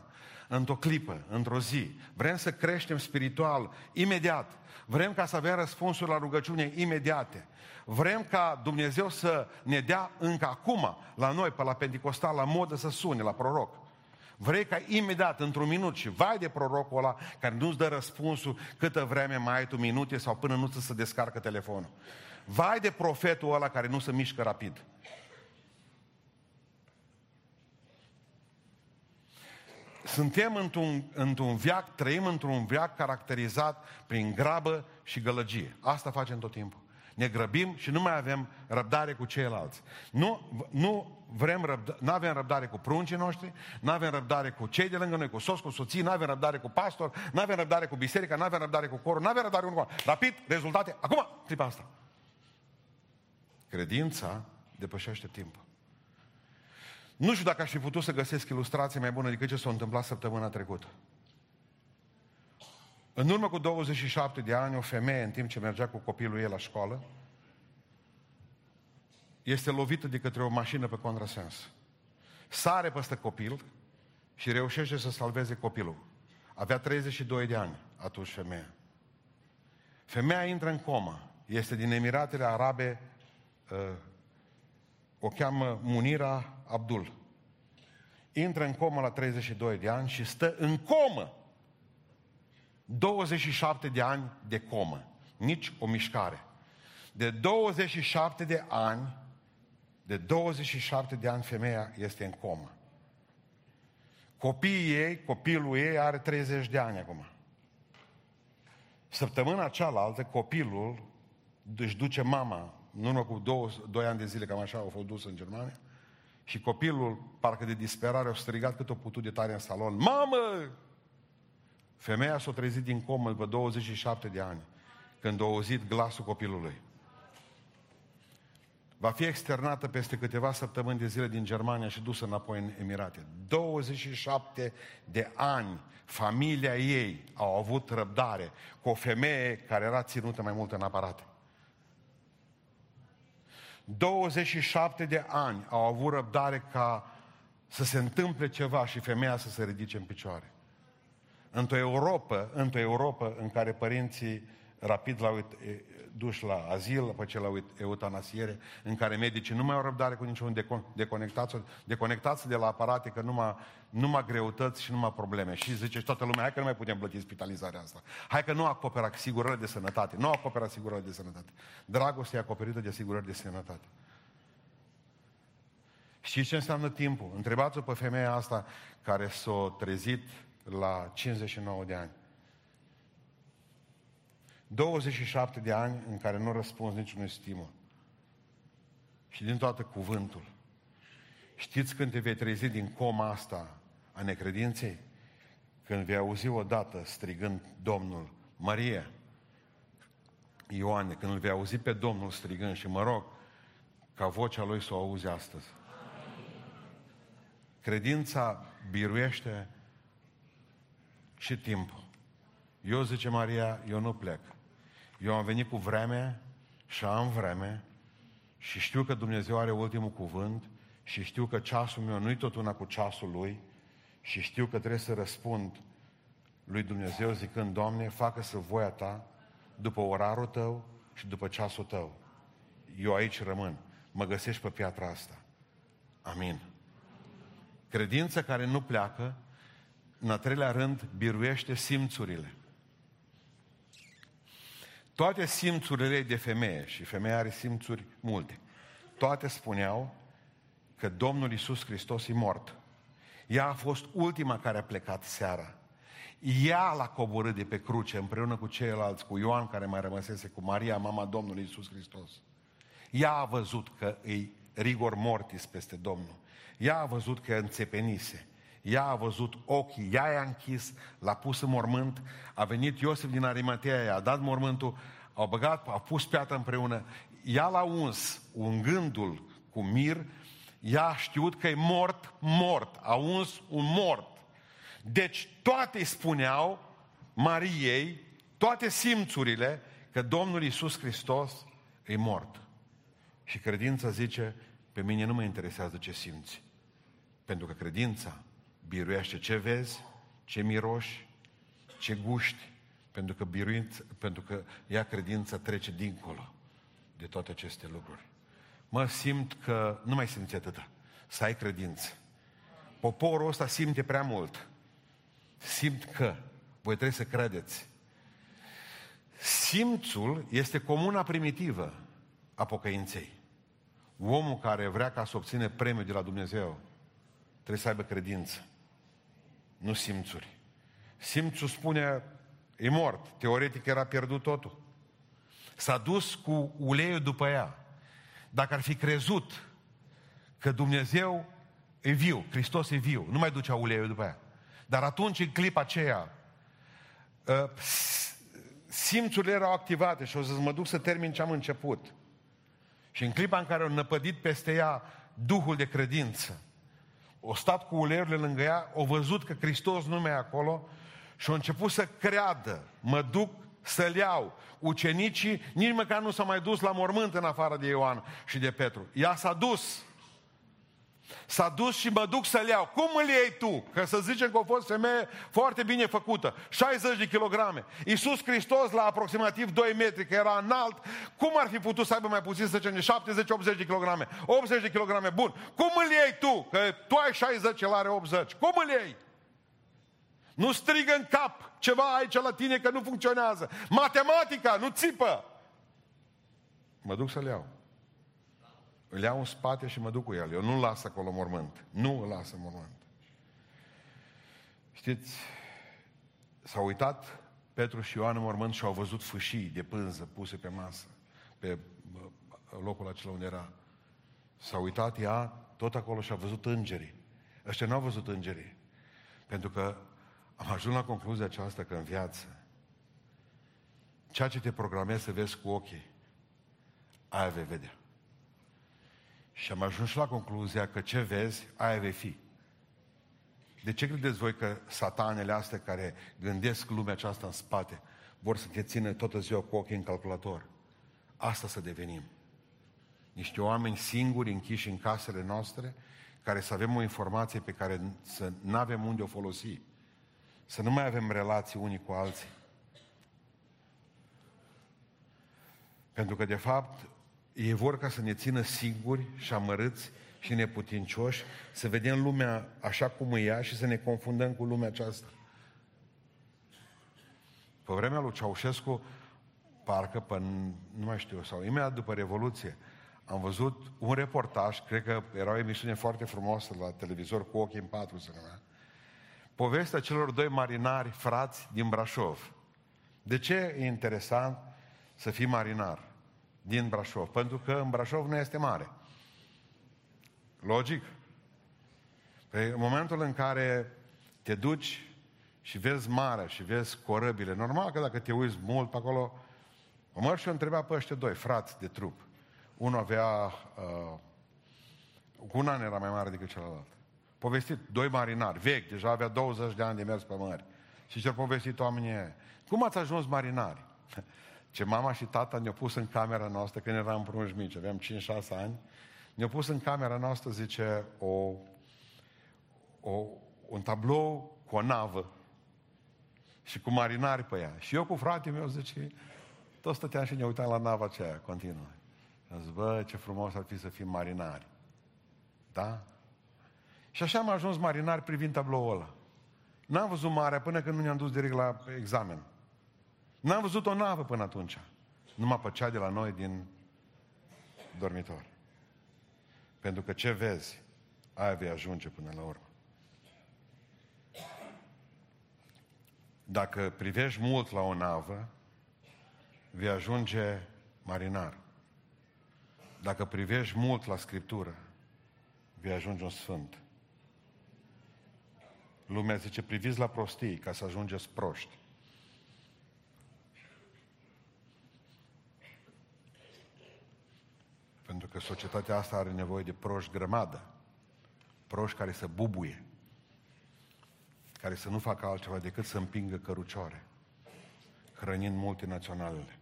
Speaker 1: într-o clipă, într-o zi. Vrem să creștem spiritual imediat. Vrem ca să avem răspunsuri la rugăciune imediate. Vrem ca Dumnezeu să ne dea încă acum, la noi, pe la Pentecostal, la modă să sune, la proroc. Vrei ca imediat, într-un minut, și vai de prorocul ăla care nu-ți dă răspunsul câtă vreme mai ai tu minute sau până nu ți se descarcă telefonul. Vai de profetul ăla care nu se mișcă rapid. Suntem într-un, într-un viac, trăim într-un viac caracterizat prin grabă și gălăgie. Asta facem tot timpul. Ne grăbim și nu mai avem răbdare cu ceilalți. Nu, nu vrem răbdare, nu avem răbdare cu pruncii noștri, nu avem răbdare cu cei de lângă noi, cu sos, cu soții, nu avem răbdare cu pastor, nu avem răbdare cu biserica, nu avem răbdare cu corul, nu avem răbdare cu corul. Rapid, rezultate, acum, clipa asta. Credința depășește timpul. Nu știu dacă aș fi putut să găsesc ilustrație mai bună decât ce s-a întâmplat săptămâna trecută. În urmă cu 27 de ani, o femeie, în timp ce mergea cu copilul ei la școală, este lovită de către o mașină pe contrasens. Sare peste copil și reușește să salveze copilul. Avea 32 de ani atunci femeia. Femeia intră în comă. Este din Emiratele Arabe, uh, o cheamă Munira Abdul. Intră în comă la 32 de ani și stă în comă 27 de ani de comă. Nici o mișcare. De 27 de ani, de 27 de ani femeia este în comă. Copiii ei, copilul ei are 30 de ani acum. Săptămâna cealaltă, copilul își duce mama, în urmă cu două, doi ani de zile, cam așa, au fost dus în Germania, și copilul, parcă de disperare, a strigat cât o putut de tare în salon. Mamă! Femeia s-a trezit din comă după 27 de ani, când a auzit glasul copilului. va fi externată peste câteva săptămâni de zile din Germania și dusă înapoi în Emirate. 27 de ani familia ei au avut răbdare cu o femeie care era ținută mai mult în aparate. 27 de ani au avut răbdare ca să se întâmple ceva și femeia să se ridice în picioare. Într-o Europa, într-o Europa în care părinții rapid l-au duși la azil, după ce la eutanasiere, în care medicii nu mai au răbdare cu niciun deconectați, deconectați de la aparate, că numai, numai greutăți și numai probleme. Și zice și toată lumea, hai că nu mai putem plăti spitalizarea asta. Hai că nu acoperă asigurările de sănătate. Nu acoperă asigurările de sănătate. Dragostea e acoperită de asigurări de sănătate. Și ce înseamnă timpul? Întrebați-o pe femeia asta care s-a trezit la 59 de ani. 27 de ani în care nu răspuns niciunui stimă. Și din toată cuvântul. Știți când te vei trezi din coma asta a necredinței? Când vei auzi odată strigând Domnul, Maria, Ioane, când îl vei auzi pe Domnul strigând și mă rog ca vocea lui să o auzi astăzi. Credința biruiește și timpul. Eu, zice Maria, eu nu plec. Eu am venit cu vreme și am vreme și știu că Dumnezeu are ultimul cuvânt și știu că ceasul meu nu-i tot una cu ceasul Lui și știu că trebuie să răspund lui Dumnezeu zicând, Doamne, facă să voia Ta după orarul Tău și după ceasul Tău. Eu aici rămân. Mă găsești pe piatra asta. Amin. Credința care nu pleacă, în a treilea rând, biruiește simțurile. Toate simțurile de femeie, și femeia are simțuri multe, toate spuneau că Domnul Isus Hristos e mort. Ea a fost ultima care a plecat seara. Ea l-a coborât de pe cruce împreună cu ceilalți, cu Ioan care mai rămăsese, cu Maria, mama Domnului Isus Hristos. Ea a văzut că îi rigor mortis peste Domnul. Ea a văzut că înțepenise. Ea a văzut ochii, ea i-a închis, l-a pus în mormânt, a venit Iosif din Arimatea, i-a dat mormântul, au băgat, au pus piatra împreună, ea l-a uns, ungându-l cu mir, ea a știut că e mort, mort, a uns un mort. Deci toate spuneau Mariei, toate simțurile, că Domnul Iisus Hristos e mort. Și credința zice, pe mine nu mă interesează ce simți. Pentru că credința biruiește ce vezi, ce miroși, ce guști, pentru că, biruință, pentru că ea credința trece dincolo de toate aceste lucruri. Mă simt că nu mai simți atâta. Să ai credință. Poporul ăsta simte prea mult. Simt că voi trebuie să credeți. Simțul este comuna primitivă a pocăinței. Omul care vrea ca să obține premiul de la Dumnezeu trebuie să aibă credință nu simțuri. Simțul spune, e mort, teoretic era pierdut totul. S-a dus cu uleiul după ea. Dacă ar fi crezut că Dumnezeu e viu, Hristos e viu, nu mai ducea uleiul după ea. Dar atunci, în clipa aceea, ă, simțurile erau activate și o să mă duc să termin ce am început. Și în clipa în care au năpădit peste ea Duhul de credință, o stat cu uleiurile lângă ea, o văzut că Hristos nu mai e acolo și a început să creadă. Mă duc să-l iau. Ucenicii nici măcar nu s-au mai dus la mormânt în afară de Ioan și de Petru. Ea s-a dus. S-a dus și mă duc să-l iau. Cum îl iei tu? Că să zicem că a fost femeie foarte bine făcută. 60 de kilograme. Iisus Hristos la aproximativ 2 metri, că era înalt, cum ar fi putut să aibă mai puțin, să zicem, 70-80 de kilograme? 80 de kilograme, bun. Cum îl iei tu? Că tu ai 60, el are 80. Cum îl iei? Nu strigă în cap ceva aici la tine că nu funcționează. Matematica, nu țipă. Mă duc să-l iau. Îl iau în spate și mă duc cu el. Eu nu-l las acolo mormânt. Nu îl las în mormânt. Știți, s-au uitat Petru și Ioan în mormânt și au văzut fâșii de pânză puse pe masă, pe locul acela unde era. S-a uitat ea tot acolo și a văzut îngerii. Ăștia n-au văzut îngerii. Pentru că am ajuns la concluzia aceasta că în viață ceea ce te programezi să vezi cu ochii, aia vei vedea. Și am ajuns la concluzia că ce vezi, aia vei fi. De ce credeți voi că satanele astea care gândesc lumea aceasta în spate vor să te țină toată ziua cu ochii în calculator? Asta să devenim. Niște oameni singuri închiși în casele noastre, care să avem o informație pe care să nu avem unde o folosi. Să nu mai avem relații unii cu alții. Pentru că, de fapt, ei vor ca să ne țină singuri și amărâți și neputincioși, să vedem lumea așa cum e ea și să ne confundăm cu lumea aceasta. Pe vremea lui Ceaușescu, parcă, pe, nu mai știu, sau imediat după Revoluție, am văzut un reportaj, cred că era o emisiune foarte frumoasă la televizor cu ochii în patru, să numea, povestea celor doi marinari frați din Brașov. De ce e interesant să fii marinar din Brașov? Pentru că în Brașov nu este mare. Logic? Păi în momentul în care te duci și vezi marea și vezi corăbile, normal că dacă te uiți mult pe acolo, mă și întreba pe ăștia doi, frați de trup. Unul avea, uh, cu un an era mai mare decât celălalt. Povestit, doi marinari, vechi, deja avea 20 de ani de mers pe mări. Și ce-au povestit oamenii Cum ați ajuns marinari? Ce mama și tata ne-au pus în camera noastră când eram prunși mici, aveam 5-6 ani, ne-au pus în camera noastră, zice, o, o, un tablou cu o navă și cu marinari pe ea. Și eu cu fratele meu, zice, tot stăteam și ne uitam la nava aceea, continuă. Am zis, bă, ce frumos ar fi să fim marinari. Da? Și așa am ajuns marinar privind tabloul ăla. N-am văzut marea până când nu ne-am dus direct la examen. N-am văzut o navă până atunci. Numai pe cea de la noi din dormitor. Pentru că ce vezi, aia vei ajunge până la urmă. Dacă privești mult la o navă, vei ajunge marinar. Dacă privești mult la Scriptură, vei ajunge un sfânt. Lumea zice, priviți la prostii ca să ajungeți proști. Pentru că societatea asta are nevoie de proști grămadă. Proști care să bubuie. Care să nu facă altceva decât să împingă cărucioare. Hrănind multinaționalele.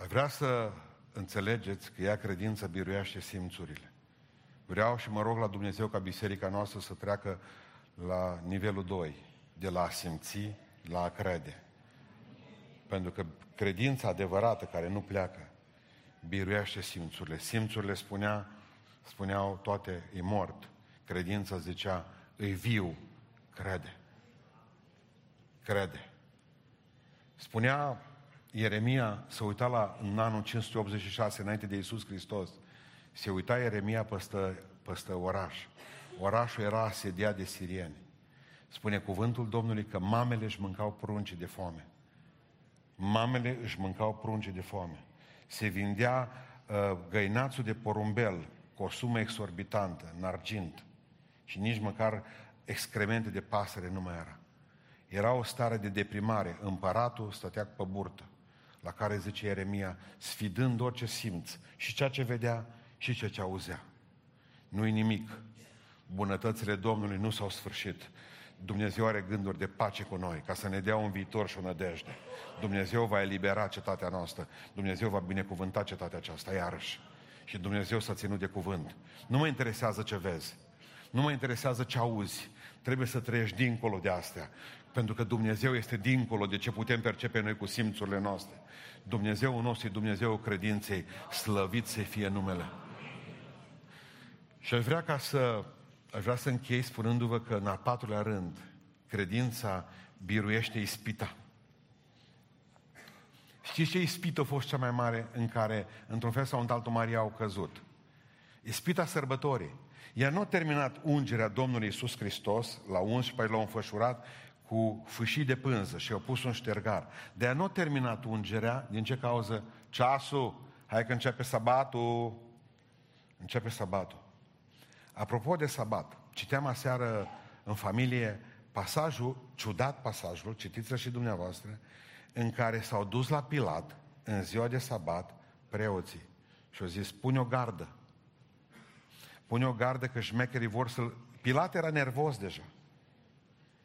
Speaker 1: Aș vrea să înțelegeți că ea credință biruiește simțurile. Vreau și mă rog la Dumnezeu ca biserica noastră să treacă la nivelul 2, de la a simți la a crede. Pentru că credința adevărată care nu pleacă, biruiește simțurile. Simțurile spunea, spuneau toate, e mort. Credința zicea, îi viu, crede. Crede. Spunea Ieremia, să uita la în anul 586, înainte de Iisus Hristos, se uita Ieremia păstă, păstă oraș. Orașul era asediat de sirieni. Spune cuvântul Domnului că mamele își mâncau prunci de foame. Mamele își mâncau prunci de foame. Se vindea uh, găinațul de porumbel cu o sumă exorbitantă, în argint. Și nici măcar excremente de pasăre nu mai era. Era o stare de deprimare. Împăratul stătea pe burtă, la care zice Ieremia, sfidând orice simț și ceea ce vedea și ceea ce auzea. Nu-i nimic. Bunătățile Domnului nu s-au sfârșit. Dumnezeu are gânduri de pace cu noi, ca să ne dea un viitor și o nădejde. Dumnezeu va elibera cetatea noastră. Dumnezeu va binecuvânta cetatea aceasta, iarăși. Și Dumnezeu s-a ținut de cuvânt. Nu mă interesează ce vezi. Nu mă interesează ce auzi. Trebuie să trăiești dincolo de astea. Pentru că Dumnezeu este dincolo de ce putem percepe noi cu simțurile noastre. Dumnezeu nostru e Dumnezeu credinței. Slăvit să fie numele. Și aș vrea ca să aș vrea să închei spunându-vă că în al patrulea rând, credința biruiește ispita. Știți ce ispită a fost cea mai mare în care, într-un fel sau într-altul, Maria au căzut? Ispita sărbătorii. Ea nu a terminat ungerea Domnului Isus Hristos la uns și pe l-a înfășurat cu fâșii de pânză și a pus un ștergar. De a nu a terminat ungerea, din ce cauză? Ceasul, hai că începe sabatul, începe sabatul. Apropo de sabat, citeam aseară în familie pasajul, ciudat pasajul, citiți-l și dumneavoastră, în care s-au dus la Pilat în ziua de sabat preoții și au zis, pune o gardă. Pune o gardă că șmecherii vor să-l... Pilat era nervos deja.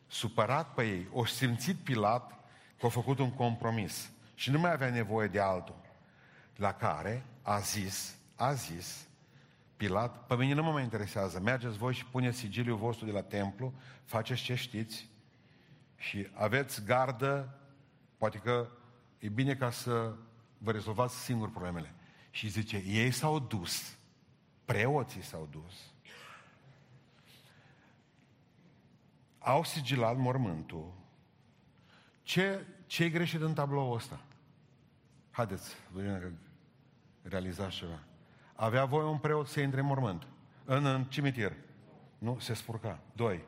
Speaker 1: Supărat pe ei, o simțit Pilat că a făcut un compromis și nu mai avea nevoie de altul. La care a zis, a zis, Pilat, pe mine nu mă mai interesează, mergeți voi și puneți sigiliul vostru de la templu, faceți ce știți și aveți gardă, poate că e bine ca să vă rezolvați singur problemele. Și zice, ei s-au dus, preoții s-au dus, au sigilat mormântul. Ce, ce e greșit în tabloul ăsta? Haideți, vă că realizați ceva. Avea voie un preot să intre în mormânt, în, în cimitir. Nu, se spurca. Doi.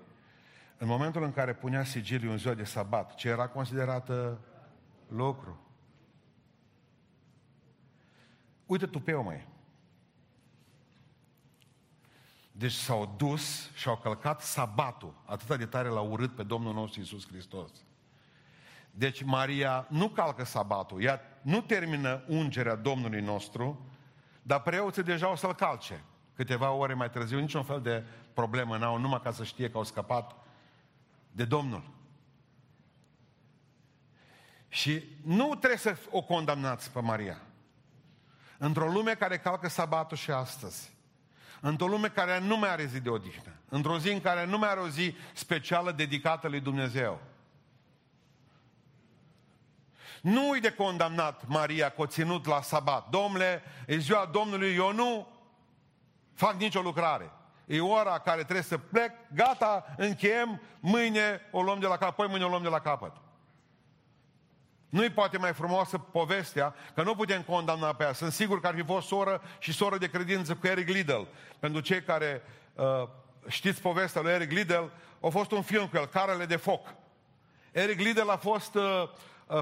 Speaker 1: În momentul în care punea sigiliul în ziua de sabat, ce era considerată lucru? Uite tupeu, mai. Deci s-au dus și au călcat sabatul. Atât de tare l-au urât pe Domnul nostru Iisus Hristos. Deci Maria nu calcă sabatul, ea nu termină ungerea Domnului nostru, dar preoții deja o să-l calce. Câteva ore mai târziu, niciun fel de problemă n-au, numai ca să știe că au scăpat de Domnul. Și nu trebuie să o condamnați pe Maria. Într-o lume care calcă sabatul și astăzi, într-o lume care nu mai are zi de odihnă, într-o zi în care nu mai are o zi specială dedicată lui Dumnezeu, nu i de condamnat Maria că o ținut la sabat. Domnule, e ziua Domnului, eu nu fac nicio lucrare. E ora care trebuie să plec, gata, încheiem, mâine o luăm de la capăt, poi mâine o luăm de la capăt. Nu-i poate mai frumoasă povestea, că nu putem condamna pe ea. Sunt sigur că ar fi fost soră și soră de credință cu Eric Liddell. Pentru cei care uh, știți povestea lui Eric Liddell, a fost un film cu el, Carele de foc. Eric Liddell a fost uh, uh,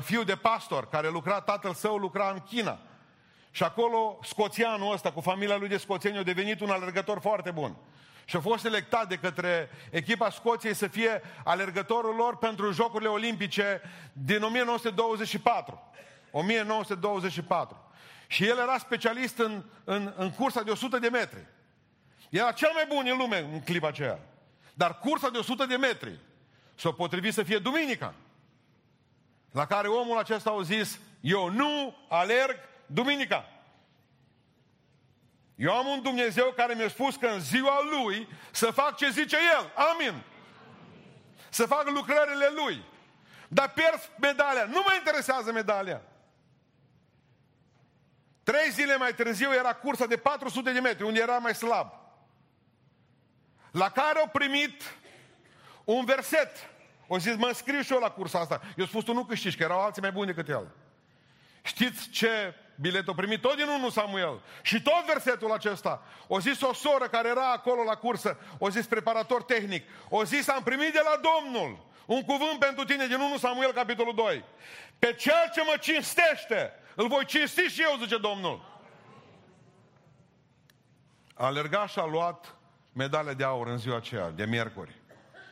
Speaker 1: fiu de pastor, care lucra, tatăl său lucra în China. Și acolo, scoțianul ăsta, cu familia lui de scoțeni, a devenit un alergător foarte bun. Și a fost selectat de către echipa Scoției să fie alergătorul lor pentru Jocurile Olimpice din 1924. 1924. Și el era specialist în, în, în cursa de 100 de metri. Era cel mai bun în lume în clipa aceea. Dar cursa de 100 de metri s-a potrivit să fie duminica. La care omul acesta a zis, eu nu alerg duminica. Eu am un Dumnezeu care mi-a spus că în ziua Lui să fac ce zice El. Amin. Să fac lucrările Lui. Dar pierd medalia. Nu mă interesează medalia. Trei zile mai târziu era cursa de 400 de metri, unde era mai slab. La care au primit un verset. O zis, mă înscriu și eu la cursa asta. Eu spus, tu nu câștigi, că erau alții mai buni decât el. Știți ce bilet a primit? Tot din 1 Samuel. Și tot versetul acesta. O zis o soră care era acolo la cursă, o zis preparator tehnic, o zis am primit de la Domnul un cuvânt pentru tine din 1 Samuel capitolul 2. Pe cel ce mă cinstește, îl voi cinsti și eu, zice Domnul. A alergat și a luat medalia de aur în ziua aceea, de miercuri.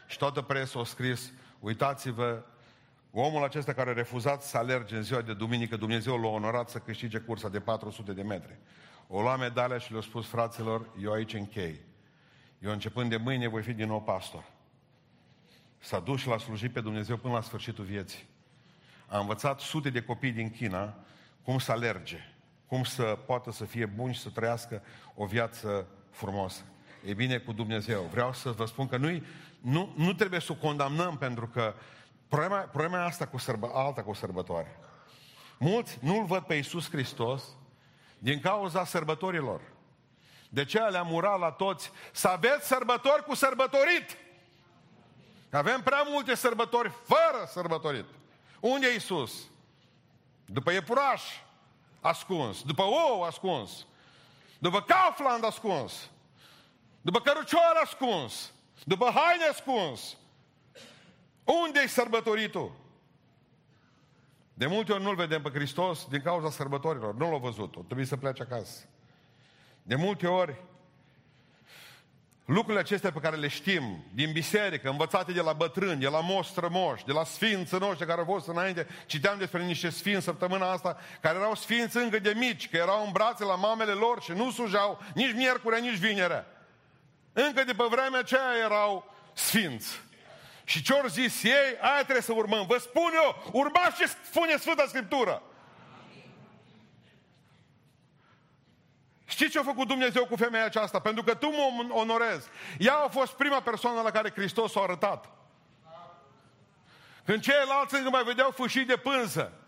Speaker 1: Și toată presa a scris, uitați-vă Omul acesta care a refuzat să alerge în ziua de duminică, Dumnezeu l-a onorat să câștige cursa de 400 de metri. O lua medalia și le-a spus fraților, eu aici închei. Eu începând de mâine voi fi din nou pastor. S-a dus și l-a slujit pe Dumnezeu până la sfârșitul vieții. A învățat sute de copii din China cum să alerge, cum să poată să fie buni și să trăiască o viață frumoasă. E bine cu Dumnezeu. Vreau să vă spun că nu, nu, nu trebuie să o condamnăm pentru că Problema, problema e asta cu sărbă, alta cu sărbătoare. Mulți nu-L văd pe Iisus Hristos din cauza sărbătorilor. De ce le-am urat la toți să aveți sărbători cu sărbătorit? Avem prea multe sărbători fără sărbătorit. Unde e Iisus? După iepuraș ascuns, după ou ascuns, după Kaufland ascuns, după cărucioare ascuns, după haine ascuns, unde e sărbătoritul? De multe ori nu-L vedem pe Hristos din cauza sărbătorilor. Nu l-au văzut. O trebuie să plece acasă. De multe ori lucrurile acestea pe care le știm din biserică, învățate de la bătrâni, de la moș, de la sfinți noștri care au fost înainte, citeam despre niște sfinți săptămâna asta, care erau sfinți încă de mici, că erau în brațe la mamele lor și nu sujau nici miercurea, nici vinerea. Încă de pe vremea aceea erau sfinți. Și ce au zis ei, aia trebuie să urmăm. Vă spun eu, urmați ce spune Sfânta Scriptură. Știți ce a făcut Dumnezeu cu femeia aceasta? Pentru că tu mă onorezi. Ea a fost prima persoană la care Hristos s-a arătat. Când ceilalți încă mai vedeau fâșii de pânză.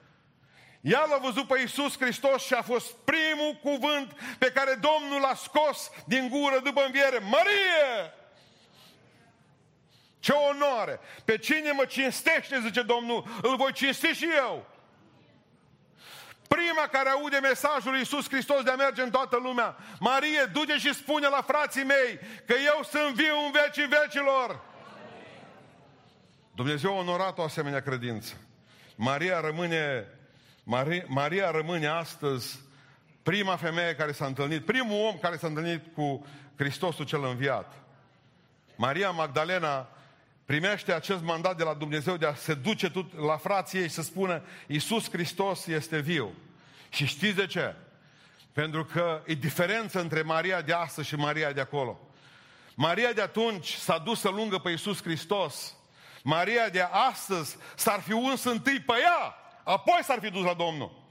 Speaker 1: Ea l-a văzut pe Iisus Hristos și a fost primul cuvânt pe care Domnul l-a scos din gură după înviere. Marie! Ce onoare! Pe cine mă cinstește, zice Domnul, îl voi cinsti și eu. Prima care aude mesajul lui Iisus Hristos de a merge în toată lumea. Marie, du-te și spune la frații mei că eu sunt viu în vecii vecilor. Dumnezeu a onorat o asemenea credință. Maria rămâne, Maria, Maria rămâne astăzi prima femeie care s-a întâlnit, primul om care s-a întâlnit cu Hristosul cel înviat. Maria Magdalena primește acest mandat de la Dumnezeu de a se duce la frații ei și să spună Iisus Hristos este viu. Și știți de ce? Pentru că e diferență între Maria de astăzi și Maria de acolo. Maria de atunci s-a dus să lungă pe Iisus Hristos. Maria de astăzi s-ar fi uns întâi pe ea, apoi s-ar fi dus la Domnul.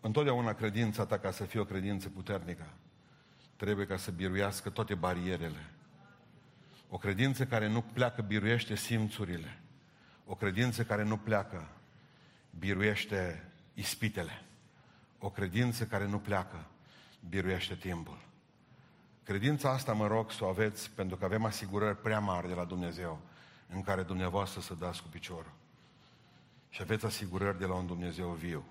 Speaker 1: Întotdeauna credința ta, ca să fie o credință puternică, trebuie ca să biruiască toate barierele. O credință care nu pleacă biruiește simțurile. O credință care nu pleacă biruiește ispitele. O credință care nu pleacă biruiește timpul. Credința asta mă rog să o aveți pentru că avem asigurări prea mari de la Dumnezeu în care dumneavoastră să dați cu piciorul. Și aveți asigurări de la un Dumnezeu viu.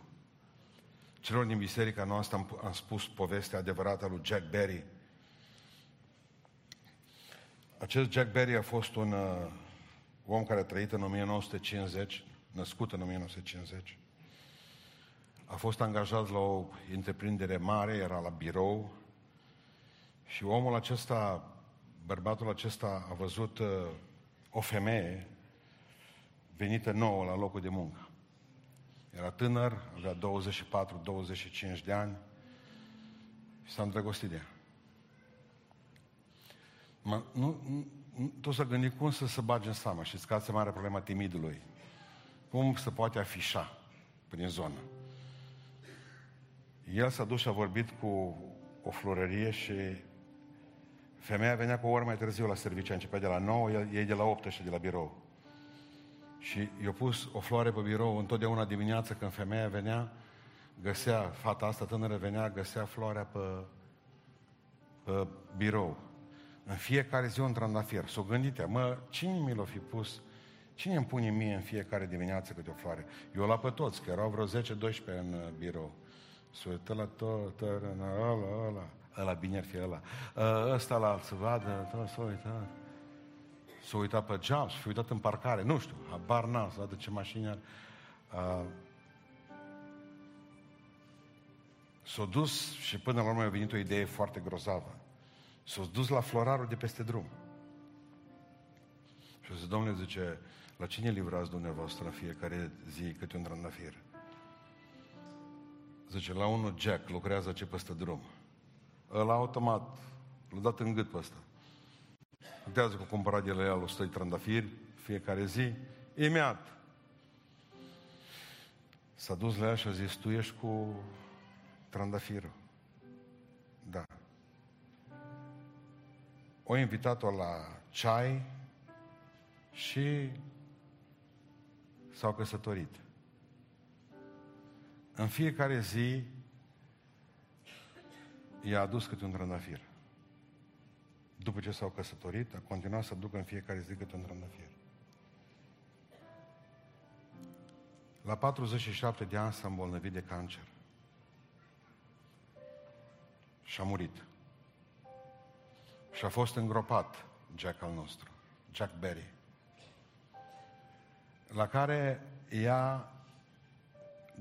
Speaker 1: Celor din biserica noastră am, am spus povestea adevărată a lui Jack Berry. Acest Jack Berry a fost un uh, om care a trăit în 1950, născut în 1950. A fost angajat la o întreprindere mare, era la birou și omul acesta, bărbatul acesta a văzut uh, o femeie venită nouă la locul de muncă. Era tânăr, avea 24-25 de ani și s-a îndrăgostit de ea. Mă, nu, nu, tu să gândi cum să se bage în seamă. și că asta mare problema timidului. Cum se poate afișa prin zonă. El s-a dus și a vorbit cu o florărie și femeia venea cu o oră mai târziu la serviciu, a începea de la 9, ei de la 8 și de la birou. Și i-a pus o floare pe birou întotdeauna dimineața când femeia venea, găsea, fata asta tânără venea, găsea floarea pe, pe birou. În fiecare zi un trandafir. S-o gândite, mă, cine mi l-a fi pus? Cine îmi pune mie în fiecare dimineață câte o floare? Eu la pe toți, că erau vreo 10-12 în uh, birou. S-o uită la tot, ăla, ăla, ăla, bine ar fi ăla. Ă, ăsta la să vadă, tot s-o uită s-a uitat pe geam, s-a uitat în parcare, nu știu, habar n-am, să vadă ce mașini are. Uh, s-a dus și până la urmă a venit o idee foarte grozavă. S-a dus la florarul de peste drum. Și o zis, domnule, zice, la cine livrați dumneavoastră în fiecare zi câte un trandafir? Zice, la unul Jack, lucrează ce peste drum. Ăla automat, l-a dat în gât pe ăsta. Contează că cumpărat de la el 100 de trandafiri fiecare zi, imediat. S-a dus la ea și a zis, tu ești cu trandafirul. Da. O invitat-o la ceai și s-au căsătorit. În fiecare zi i-a adus câte un trandafir după ce s-au căsătorit, a continuat să ducă în fiecare zi câte un trandafir. La 47 de ani s-a îmbolnăvit de cancer. Și a murit. Și a fost îngropat Jack al nostru, Jack Berry, la care ea,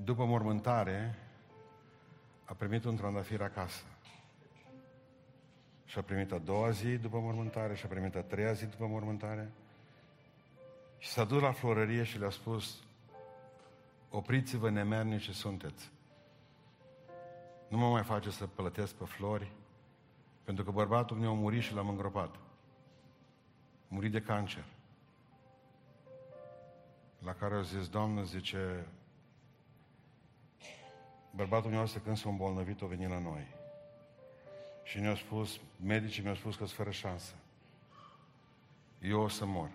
Speaker 1: după mormântare, a primit un trandafir acasă. Și a primit a doua zi după mormântare și a primit a treia zi după mormântare. Și s-a dus la florărie și le-a spus, opriți-vă nemernici ce sunteți. Nu mă mai face să plătesc pe flori, pentru că bărbatul meu a murit și l-am îngropat. Murit de cancer. La care a zis, Doamnă, zice, bărbatul meu când s-a îmbolnăvit, a venit la noi. Și ne-au spus, medicii mi-au spus că sunt fără șansă. Eu o să mor.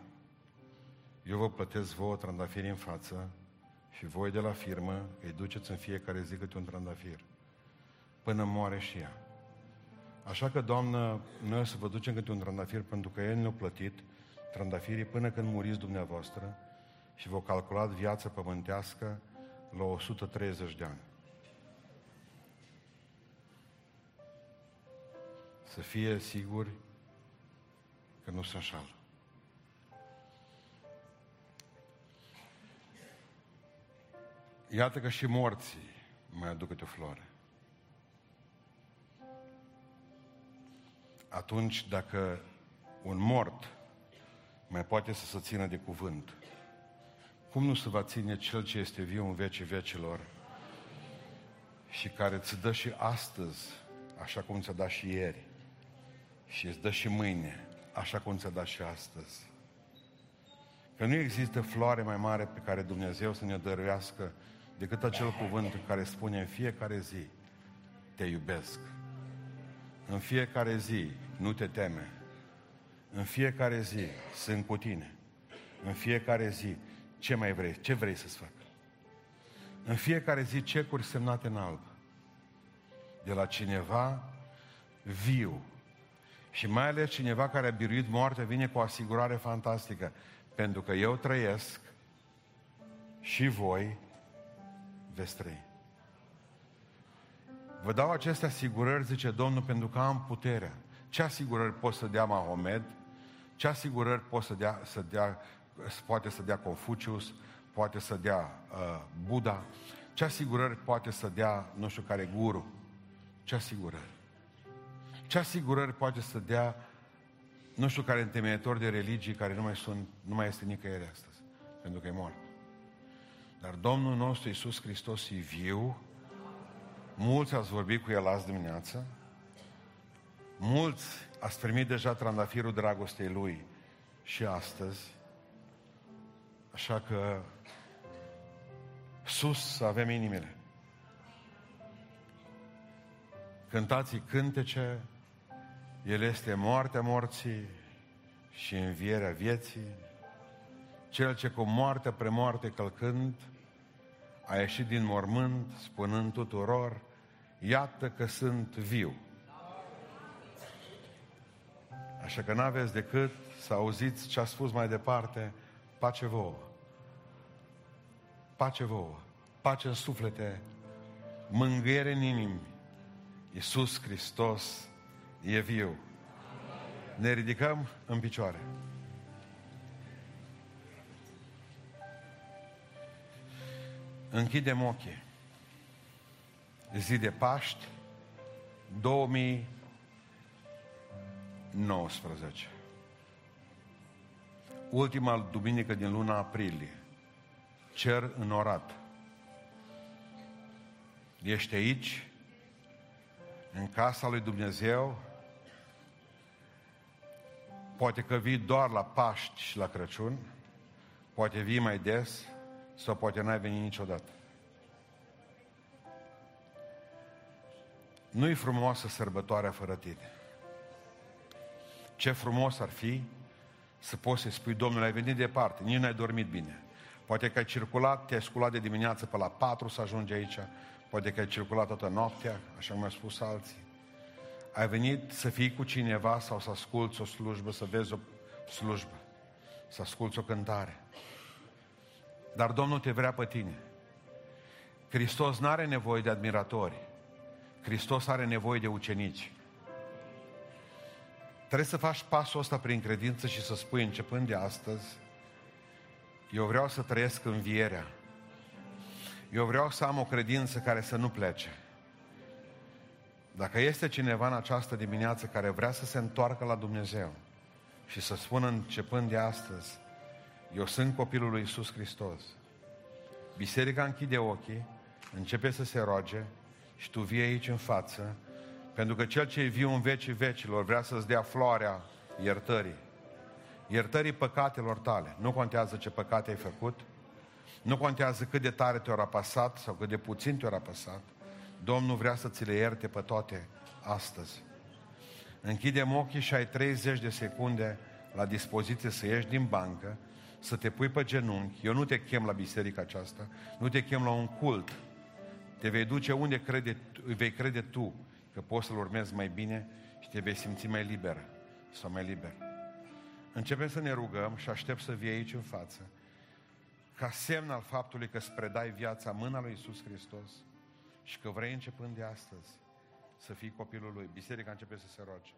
Speaker 1: Eu vă plătesc vouă trandafiri în față și voi de la firmă îi duceți în fiecare zi câte un trandafir. Până moare și ea. Așa că, Doamnă, noi o să vă ducem câte un trandafir pentru că El ne-a plătit trandafirii până când muriți dumneavoastră și vă calculat viața pământească la 130 de ani. Să fie siguri că nu se înșală. Iată că și morții mai aduc câte o floare. Atunci, dacă un mort mai poate să se țină de cuvânt, cum nu se va ține cel ce este viu în vecii vecilor și care îți dă și astăzi, așa cum ți-a dat și ieri, și îți dă și mâine, așa cum ți-a dat și astăzi. Că nu există floare mai mare pe care Dumnezeu să ne dăruiască decât acel cuvânt care spune în fiecare zi, te iubesc. În fiecare zi, nu te teme. În fiecare zi, sunt cu tine. În fiecare zi, ce mai vrei? Ce vrei să-ți fac? În fiecare zi, cecuri semnate în alb. De la cineva viu. Și mai ales cineva care a biruit moartea vine cu o asigurare fantastică. Pentru că eu trăiesc și voi veți trăi. Vă dau aceste asigurări, zice Domnul, pentru că am puterea. Ce asigurări pot să dea Mahomed? Ce asigurări pot să dea, să dea poate să dea Confucius, poate să dea uh, Buddha? Ce asigurări poate să dea nu știu care guru? Ce asigurări? Ce asigurări poate să dea nu știu care întemeiător de religii care nu mai, sunt, nu mai este nicăieri astăzi, pentru că e mort. Dar Domnul nostru Iisus Hristos e viu, mulți ați vorbit cu El azi dimineață, mulți ați primit deja trandafirul dragostei Lui și astăzi, așa că sus să avem inimile. Cântați cântece, El este moartea morții și învierea vieții, cel ce cu moarte premoarte călcând, a ieșit din mormânt spunând tuturor, iată că sunt viu. Așa că n-aveți decât să auziți ce a spus mai departe, pace vouă. Pace vouă. Pace în suflete, mângâiere în inimi. Iisus Hristos e viu. Ne ridicăm în picioare. Închidem ochii. Zi de Paști 2019. Ultima duminică din luna aprilie. Cer înorat. Ești aici, în casa lui Dumnezeu, poate că vii doar la Paști și la Crăciun, poate vii mai des, sau poate n-ai venit niciodată. Nu-i frumoasă sărbătoarea fără tine. Ce frumos ar fi să poți să spui, Domnule, ai venit departe, nici n-ai dormit bine. Poate că ai circulat, te-ai sculat de dimineață pe la patru să ajungi aici, poate că ai circulat toată noaptea, așa cum au spus alții. Ai venit să fii cu cineva sau să asculți o slujbă, să vezi o slujbă, să asculți o cântare. Dar Domnul te vrea pe tine. Hristos nu are nevoie de admiratori. Hristos are nevoie de ucenici. Trebuie să faci pasul ăsta prin credință și să spui, începând de astăzi, eu vreau să trăiesc învierea. Eu vreau să am o credință care să nu plece. Dacă este cineva în această dimineață care vrea să se întoarcă la Dumnezeu și să spună începând de astăzi, eu sunt copilul lui Isus Hristos, biserica închide ochii, începe să se roage și tu vii aici în față, pentru că cel ce e viu în vecii vecilor vrea să-ți dea floarea iertării. Iertării păcatelor tale. Nu contează ce păcate ai făcut, nu contează cât de tare te-au apăsat sau cât de puțin te-au apăsat. Domnul vrea să ți le ierte pe toate astăzi. Închidem ochii și ai 30 de secunde la dispoziție să ieși din bancă, să te pui pe genunchi. Eu nu te chem la biserica aceasta, nu te chem la un cult. Te vei duce unde crede, vei crede tu că poți să-L urmezi mai bine și te vei simți mai liber sau mai liber. Începem să ne rugăm și aștept să vii aici în față ca semn al faptului că îți predai viața mâna lui Isus Hristos și că vrei începând de astăzi să fii copilul lui. Biserica începe să se roage.